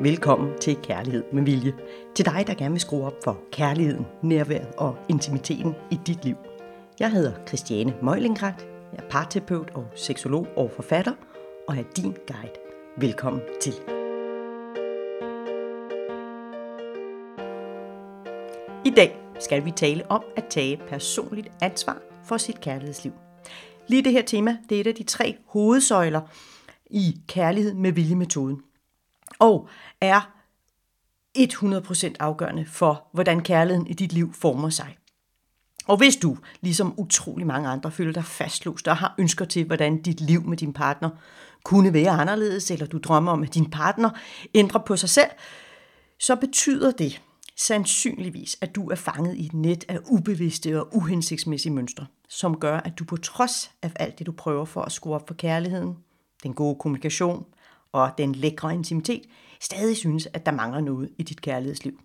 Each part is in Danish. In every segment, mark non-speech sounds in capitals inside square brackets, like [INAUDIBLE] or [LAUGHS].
Velkommen til Kærlighed med Vilje. Til dig, der gerne vil skrue op for kærligheden, nærværet og intimiteten i dit liv. Jeg hedder Christiane Møjlingrat. Jeg er parterapeut og seksolog og forfatter, og er din guide. Velkommen til. I dag skal vi tale om at tage personligt ansvar for sit kærlighedsliv. Lige det her tema, det er et af de tre hovedsøjler i kærlighed med vilje-metoden. Og er 100% afgørende for, hvordan kærligheden i dit liv former sig. Og hvis du, ligesom utrolig mange andre, føler dig fastlåst og har ønsker til, hvordan dit liv med din partner kunne være anderledes, eller du drømmer om, at din partner ændrer på sig selv, så betyder det sandsynligvis, at du er fanget i et net af ubevidste og uhensigtsmæssige mønstre, som gør, at du på trods af alt det, du prøver for at skrue op for kærligheden, den gode kommunikation og den lækre intimitet, stadig synes, at der mangler noget i dit kærlighedsliv.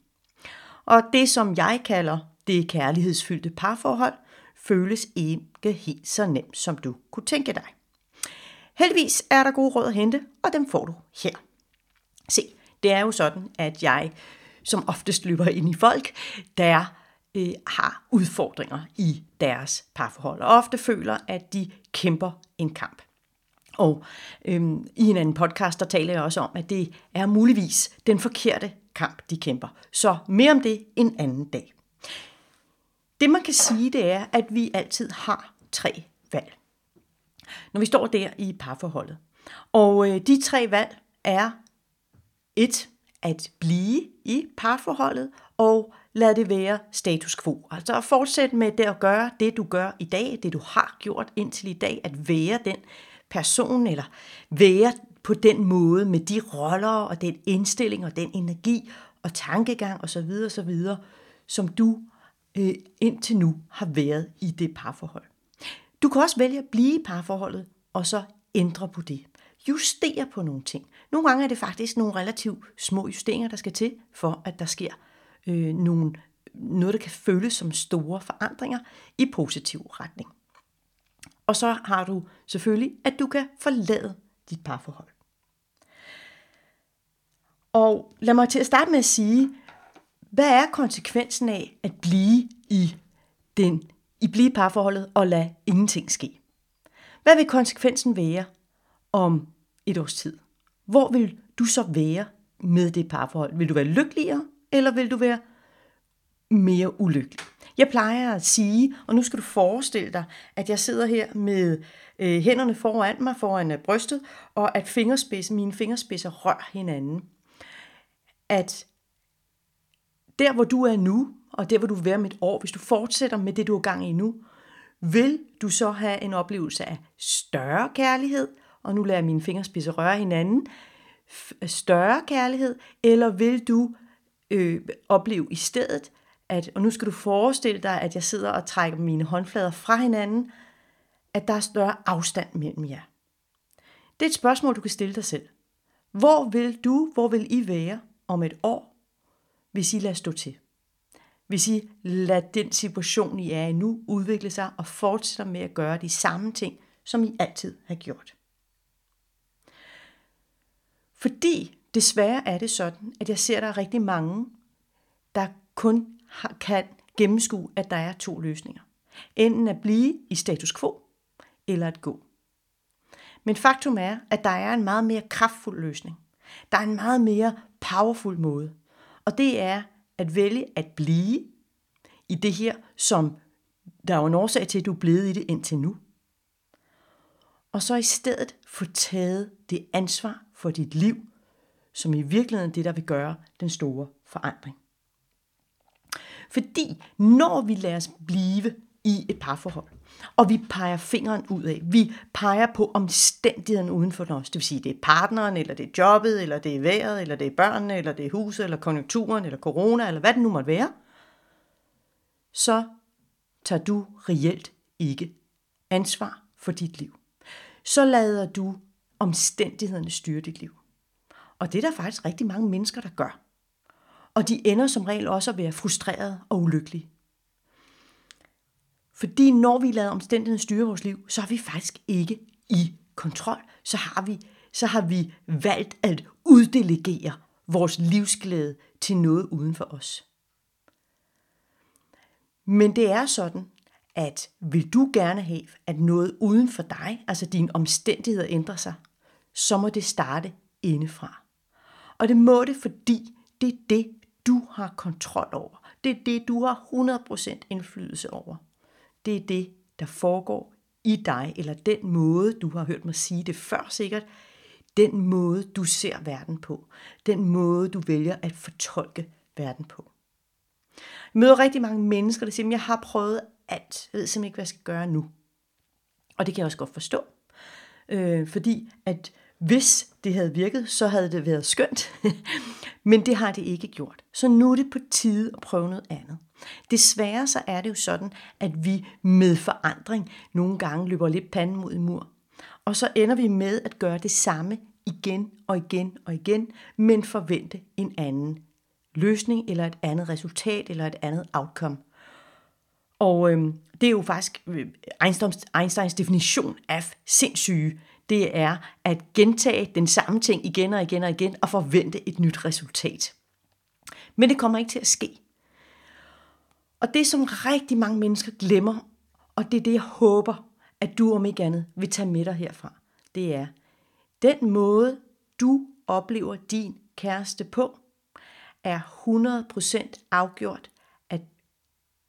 Og det, som jeg kalder det kærlighedsfyldte parforhold, føles ikke helt så nemt, som du kunne tænke dig. Heldigvis er der gode råd at hente, og dem får du her. Se, det er jo sådan, at jeg som oftest løber ind i folk, der øh, har udfordringer i deres parforhold, og ofte føler, at de kæmper en kamp. Og øhm, i en anden podcast, der taler jeg også om, at det er muligvis den forkerte kamp, de kæmper. Så mere om det en anden dag. Det man kan sige, det er, at vi altid har tre valg. Når vi står der i parforholdet. Og øh, de tre valg er et, at blive i parforholdet, og lad det være status quo. Altså at fortsætte med det at gøre det, du gør i dag, det du har gjort indtil i dag, at være den person, eller være på den måde med de roller og den indstilling og den energi og tankegang osv. videre, som du øh, indtil nu har været i det parforhold. Du kan også vælge at blive i parforholdet og så ændre på det. Justere på nogle ting. Nogle gange er det faktisk nogle relativt små justeringer, der skal til, for at der sker øh, nogle, noget, der kan føles som store forandringer i positiv retning. Og så har du selvfølgelig, at du kan forlade dit parforhold. Og lad mig til at starte med at sige, hvad er konsekvensen af at blive i, den, i blive parforholdet og lade ingenting ske? Hvad vil konsekvensen være om et års tid? Hvor vil du så være med det parforhold? Vil du være lykkeligere, eller vil du være mere ulykkelig? Jeg plejer at sige, og nu skal du forestille dig, at jeg sidder her med øh, hænderne foran mig, foran øh, brystet, og at fingerspidsen, mine fingerspidser rører hinanden. At der, hvor du er nu, og der, hvor du vil være med et år, hvis du fortsætter med det, du er gang i nu, vil du så have en oplevelse af større kærlighed, og nu lader mine fingerspidser røre hinanden, større kærlighed, eller vil du øh, opleve i stedet, at, og nu skal du forestille dig, at jeg sidder og trækker mine håndflader fra hinanden, at der er større afstand mellem jer. Det er et spørgsmål, du kan stille dig selv. Hvor vil du, hvor vil I være om et år, hvis I lader stå til? Hvis I lader den situation, I er i nu, udvikle sig og fortsætter med at gøre de samme ting, som I altid har gjort. Fordi desværre er det sådan, at jeg ser, der er rigtig mange, der kun kan gennemskue, at der er to løsninger. Enten at blive i status quo, eller at gå. Men faktum er, at der er en meget mere kraftfuld løsning. Der er en meget mere powerful måde. Og det er at vælge at blive i det her, som der er jo en årsag til, at du er blevet i det indtil nu. Og så i stedet få taget det ansvar for dit liv, som i virkeligheden er det, der vil gøre den store forandring. Fordi når vi lader os blive i et parforhold, og vi peger fingeren ud af, vi peger på omstændighederne uden for os, det vil sige, det er partneren, eller det er jobbet, eller det er vejret, eller det er børnene, eller det er huset, eller konjunkturen, eller corona, eller hvad det nu måtte være, så tager du reelt ikke ansvar for dit liv. Så lader du omstændighederne styre dit liv. Og det er der faktisk rigtig mange mennesker, der gør og de ender som regel også at være frustrerede og ulykkelige. Fordi når vi lader omstændighederne styre vores liv, så er vi faktisk ikke i kontrol. Så har vi, så har vi valgt at uddelegere vores livsglæde til noget uden for os. Men det er sådan, at vil du gerne have, at noget uden for dig, altså dine omstændigheder ændrer sig, så må det starte indefra. Og det må det, fordi det er det, du har kontrol over. Det er det, du har 100% indflydelse over. Det er det, der foregår i dig, eller den måde, du har hørt mig sige det før sikkert, den måde, du ser verden på. Den måde, du vælger at fortolke verden på. Jeg møder rigtig mange mennesker, der siger, at jeg har prøvet alt. Jeg ved simpelthen ikke, hvad jeg skal gøre nu. Og det kan jeg også godt forstå. Øh, fordi at hvis det havde virket, så havde det været skønt. [LAUGHS] Men det har det ikke gjort. Så nu er det på tide at prøve noget andet. Desværre så er det jo sådan, at vi med forandring nogle gange løber lidt panden mod en mur. Og så ender vi med at gøre det samme igen og igen og igen, men forvente en anden løsning eller et andet resultat eller et andet outcome. Og øhm, det er jo faktisk øh, Einsteins, Einsteins definition af sindssyge. Det er at gentage den samme ting igen og igen og igen og forvente et nyt resultat. Men det kommer ikke til at ske. Og det, som rigtig mange mennesker glemmer, og det er det, jeg håber, at du om ikke andet vil tage med dig herfra, det er, den måde, du oplever din kæreste på, er 100% afgjort af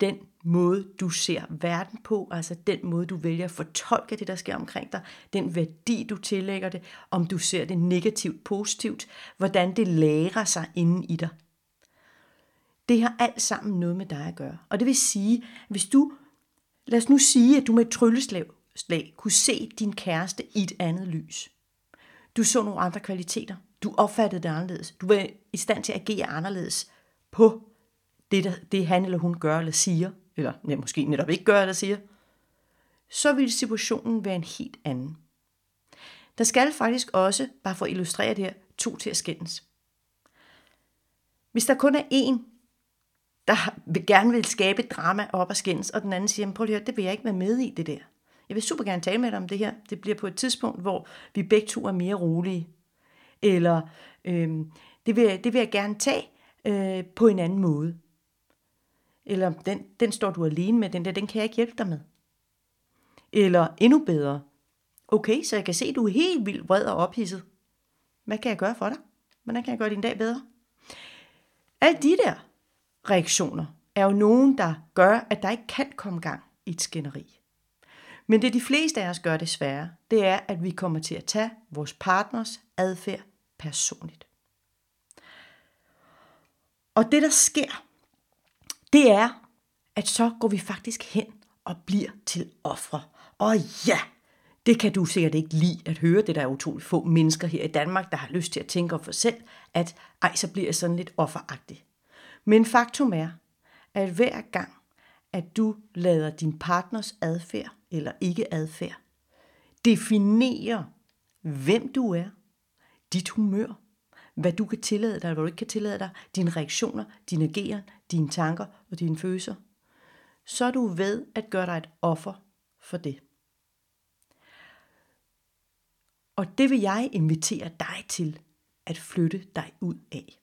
den måde, du ser verden på, altså den måde, du vælger at fortolke det, der sker omkring dig, den værdi, du tillægger det, om du ser det negativt, positivt, hvordan det lærer sig inden i dig. Det har alt sammen noget med dig at gøre. Og det vil sige, hvis du, lad os nu sige, at du med et trylleslag kunne se din kæreste i et andet lys. Du så nogle andre kvaliteter. Du opfattede det anderledes. Du var i stand til at agere anderledes på det, der, det han eller hun gør eller siger, eller ja, måske netop ikke gør eller siger, så vil situationen være en helt anden. Der skal faktisk også, bare for at illustrere det her, to til at skændes. Hvis der kun er en, der gerne vil skabe drama op og skændes, og den anden siger, prøv lige at høre, det vil jeg ikke være med i, det der. Jeg vil super gerne tale med dig om det her. Det bliver på et tidspunkt, hvor vi begge to er mere rolige. Eller øhm, det, vil, det vil jeg gerne tage øh, på en anden måde. Eller den, den står du alene med, den der, den kan jeg ikke hjælpe dig med. Eller endnu bedre, okay, så jeg kan se, at du er helt vildt vred og ophidset. Hvad kan jeg gøre for dig? Hvordan kan jeg gøre din dag bedre? Alle de der reaktioner er jo nogen, der gør, at der ikke kan komme gang i et skænderi. Men det de fleste af os gør desværre, det er, at vi kommer til at tage vores partners adfærd personligt. Og det, der sker, det er, at så går vi faktisk hen og bliver til ofre. Og ja, det kan du sikkert ikke lide at høre. Det der er utroligt få mennesker her i Danmark, der har lyst til at tænke for selv, at ej, så bliver jeg sådan lidt offeragtig. Men faktum er, at hver gang, at du lader din partners adfærd eller ikke adfærd definere, hvem du er, dit humør, hvad du kan tillade dig, hvad du ikke kan tillade dig, dine reaktioner, dine ageren, dine tanker og dine følelser, så er du ved at gøre dig et offer for det. Og det vil jeg invitere dig til at flytte dig ud af.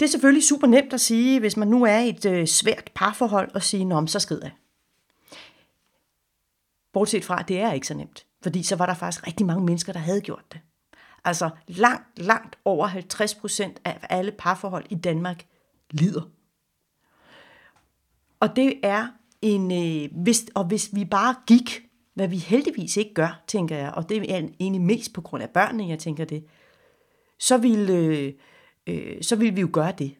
Det er selvfølgelig super nemt at sige, hvis man nu er i et øh, svært parforhold, og sige, Nå, så skrider jeg. Bortset fra, at det er ikke så nemt. Fordi så var der faktisk rigtig mange mennesker, der havde gjort det. Altså langt, langt over 50 procent af alle parforhold i Danmark lider. Og det er en, øh, hvis, og hvis vi bare gik, hvad vi heldigvis ikke gør, tænker jeg, og det er egentlig mest på grund af børnene, jeg tænker det, så vil, øh, øh, så vil vi jo gøre det.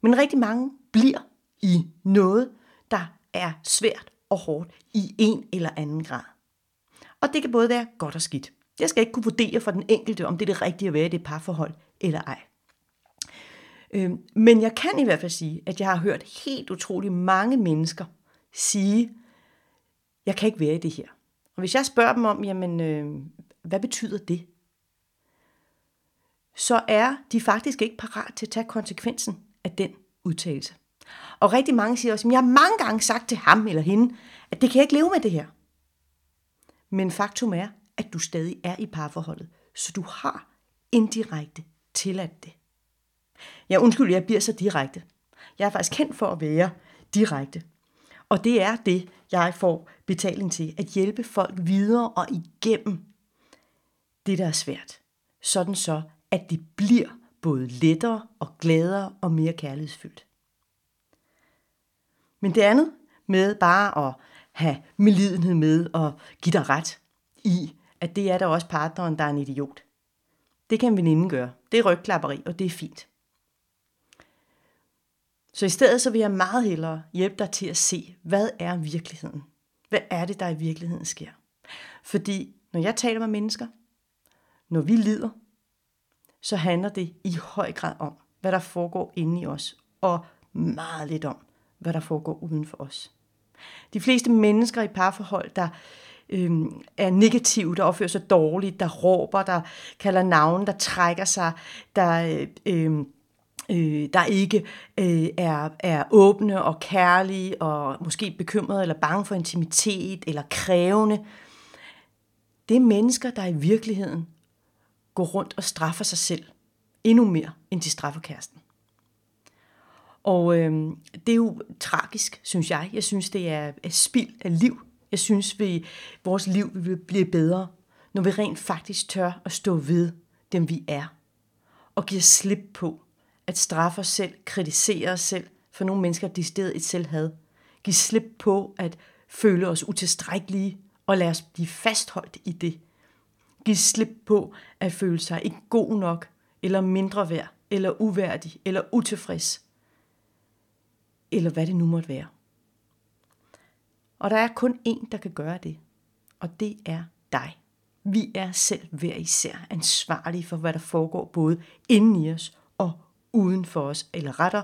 Men rigtig mange bliver i noget, der er svært og hårdt i en eller anden grad. Og det kan både være godt og skidt. Jeg skal ikke kunne vurdere for den enkelte, om det er det rigtige at være i det parforhold eller ej. Øhm, men jeg kan i hvert fald sige, at jeg har hørt helt utrolig mange mennesker sige, jeg kan ikke være i det her. Og hvis jeg spørger dem om, jamen, øh, hvad betyder det? Så er de faktisk ikke parat til at tage konsekvensen af den udtalelse. Og rigtig mange siger også, at jeg har mange gange sagt til ham eller hende, at det kan jeg ikke leve med det her. Men faktum er, at du stadig er i parforholdet, så du har indirekte tilladt det. Ja, undskyld, jeg bliver så direkte. Jeg er faktisk kendt for at være direkte. Og det er det, jeg får betaling til. At hjælpe folk videre og igennem det, der er svært. Sådan så, at det bliver både lettere og gladere og mere kærlighedsfyldt. Men det andet med bare at have medlidenhed med og give dig ret i, at det er der også partneren, der er en idiot. Det kan veninden gøre. Det er rygklapperi, og det er fint. Så i stedet så vil jeg meget hellere hjælpe dig til at se, hvad er virkeligheden? Hvad er det, der i virkeligheden sker? Fordi når jeg taler med mennesker, når vi lider, så handler det i høj grad om, hvad der foregår inde i os, og meget lidt om, hvad der foregår uden for os. De fleste mennesker i parforhold, der øh, er negative, der opfører sig dårligt, der råber, der kalder navn, der trækker sig, der, Øh, øh, der ikke øh, er, er åbne og kærlige og måske bekymrede eller bange for intimitet eller krævende. Det er mennesker, der i virkeligheden går rundt og straffer sig selv endnu mere, end de straffer kæresten. Og øh, det er jo tragisk, synes jeg. Jeg synes, det er er spild af liv. Jeg synes, vi vores liv vil blive bedre, når vi rent faktisk tør at stå ved dem, vi er. Og giver slip på at straffe os selv, kritisere os selv, for nogle mennesker de sted et selvhad. Giv slip på at føle os utilstrækkelige, og lad os blive fastholdt i det. Giv slip på at føle sig ikke god nok, eller mindre værd, eller uværdig, eller utilfreds, eller hvad det nu måtte være. Og der er kun én, der kan gøre det, og det er dig. Vi er selv hver især ansvarlige for, hvad der foregår både inden i os og uden for os, eller retter,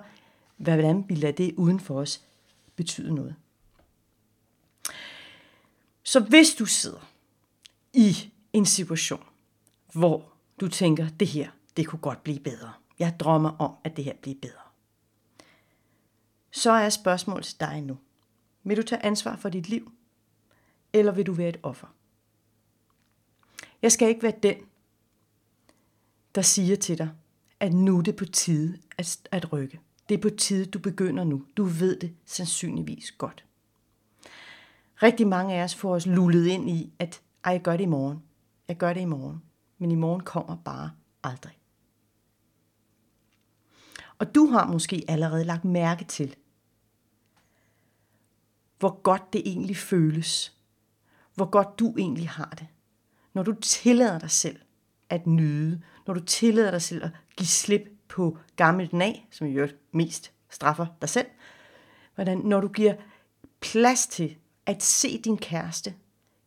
hvordan vi lader det uden for os betyde noget. Så hvis du sidder i en situation, hvor du tænker, det her, det kunne godt blive bedre. Jeg drømmer om, at det her bliver bedre. Så er spørgsmålet til dig nu. Vil du tage ansvar for dit liv? Eller vil du være et offer? Jeg skal ikke være den, der siger til dig, at nu er det på tide at, at rykke. Det er på tide, du begynder nu. Du ved det sandsynligvis godt. Rigtig mange af os får os lullet ind i, at Ej, jeg gør det i morgen. Jeg gør det i morgen. Men i morgen kommer bare aldrig. Og du har måske allerede lagt mærke til, hvor godt det egentlig føles. Hvor godt du egentlig har det. Når du tillader dig selv at nyde. Når du tillader dig selv at give slip på gammelt nag, som i øvrigt mest straffer dig selv. Hvordan, når du giver plads til at se din kæreste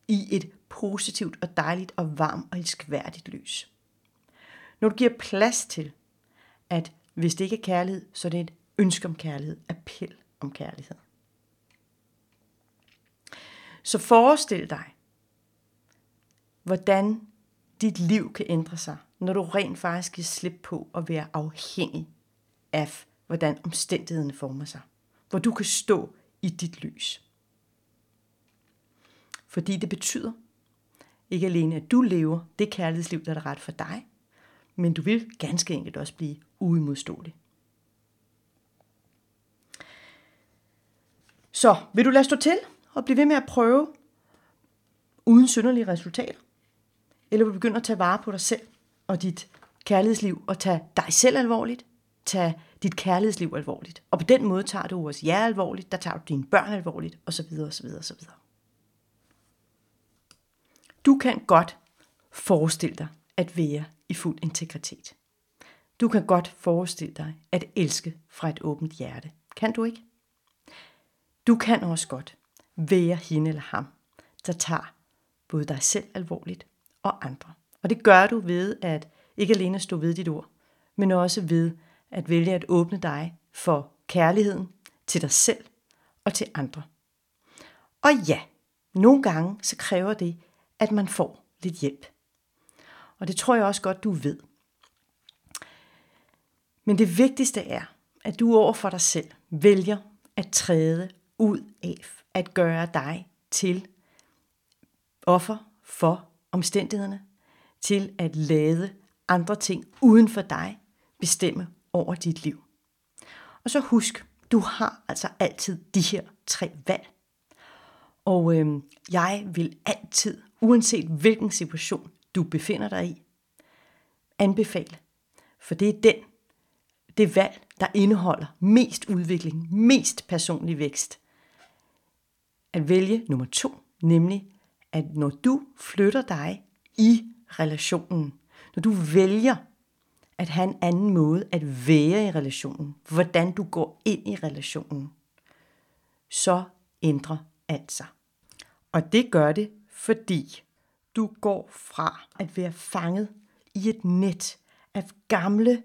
i et positivt og dejligt og varmt og elskværdigt lys. Når du giver plads til, at hvis det ikke er kærlighed, så er det et ønske om kærlighed, appel om kærlighed. Så forestil dig, hvordan dit liv kan ændre sig, når du rent faktisk giver slip på at være afhængig af, hvordan omstændighederne former sig. Hvor du kan stå i dit lys. Fordi det betyder ikke alene, at du lever det kærlighedsliv, der er ret for dig, men du vil ganske enkelt også blive uimodståelig. Så vil du lade stå til og blive ved med at prøve uden synderlige resultater? Eller vil du begynde at tage vare på dig selv og dit kærlighedsliv og tage dig selv alvorligt? tage dit kærlighedsliv alvorligt. Og på den måde tager du også jer alvorligt, der tager du dine børn alvorligt, osv. osv. osv. Du kan godt forestille dig at være i fuld integritet. Du kan godt forestille dig at elske fra et åbent hjerte. Kan du ikke? Du kan også godt være hende eller ham, der tager både dig selv alvorligt og andre. Og det gør du ved at ikke alene stå ved dit ord, men også ved at vælge at åbne dig for kærligheden til dig selv og til andre. Og ja, nogle gange så kræver det, at man får lidt hjælp. Og det tror jeg også godt, du ved. Men det vigtigste er, at du over for dig selv vælger at træde ud af at gøre dig til offer for omstændighederne, til at lade andre ting uden for dig bestemme over dit liv. Og så husk, du har altså altid de her tre valg. Og øh, jeg vil altid, uanset hvilken situation du befinder dig i, anbefale. For det er den, det valg, der indeholder mest udvikling, mest personlig vækst. At vælge nummer to, nemlig at når du flytter dig i relationen, når du vælger at have en anden måde at være i relationen, hvordan du går ind i relationen, så ændrer alt sig. Og det gør det, fordi du går fra at være fanget i et net af gamle,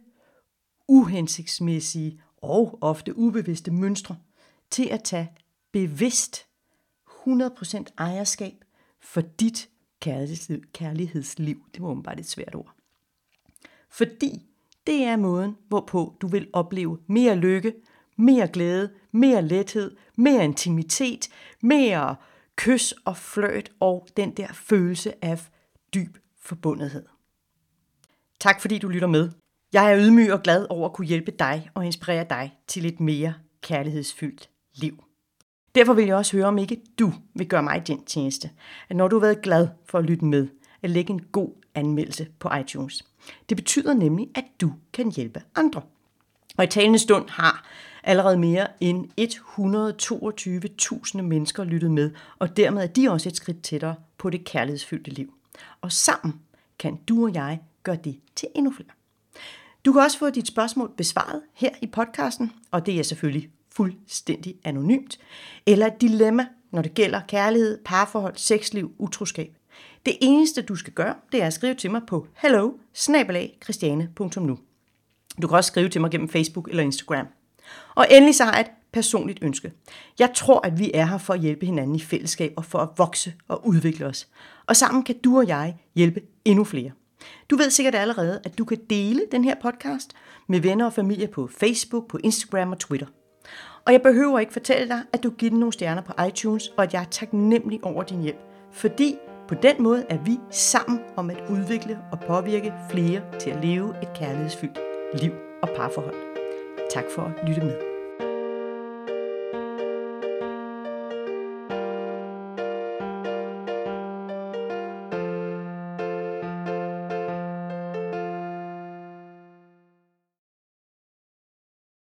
uhensigtsmæssige og ofte ubevidste mønstre, til at tage bevidst 100% ejerskab for dit kærlighedsliv. Det var bare et svært ord. Fordi det er måden, hvorpå du vil opleve mere lykke, mere glæde, mere lethed, mere intimitet, mere kys og fløjt og den der følelse af dyb forbundethed. Tak fordi du lytter med. Jeg er ydmyg og glad over at kunne hjælpe dig og inspirere dig til et mere kærlighedsfyldt liv. Derfor vil jeg også høre, om ikke du vil gøre mig den tjeneste, at når du har været glad for at lytte med, at lægge en god anmeldelse på iTunes. Det betyder nemlig, at du kan hjælpe andre. Og i talende stund har allerede mere end 122.000 mennesker lyttet med, og dermed er de også et skridt tættere på det kærlighedsfyldte liv. Og sammen kan du og jeg gøre det til endnu flere. Du kan også få dit spørgsmål besvaret her i podcasten, og det er selvfølgelig fuldstændig anonymt, eller et dilemma, når det gælder kærlighed, parforhold, sexliv, utroskab. Det eneste, du skal gøre, det er at skrive til mig på hello christiane.nu. Du kan også skrive til mig gennem Facebook eller Instagram. Og endelig så har jeg et personligt ønske. Jeg tror, at vi er her for at hjælpe hinanden i fællesskab og for at vokse og udvikle os. Og sammen kan du og jeg hjælpe endnu flere. Du ved sikkert allerede, at du kan dele den her podcast med venner og familie på Facebook, på Instagram og Twitter. Og jeg behøver ikke fortælle dig, at du giver den nogle stjerner på iTunes, og at jeg er taknemmelig over din hjælp. Fordi på den måde er vi sammen om at udvikle og påvirke flere til at leve et kærlighedsfyldt liv og parforhold. Tak for at lytte med.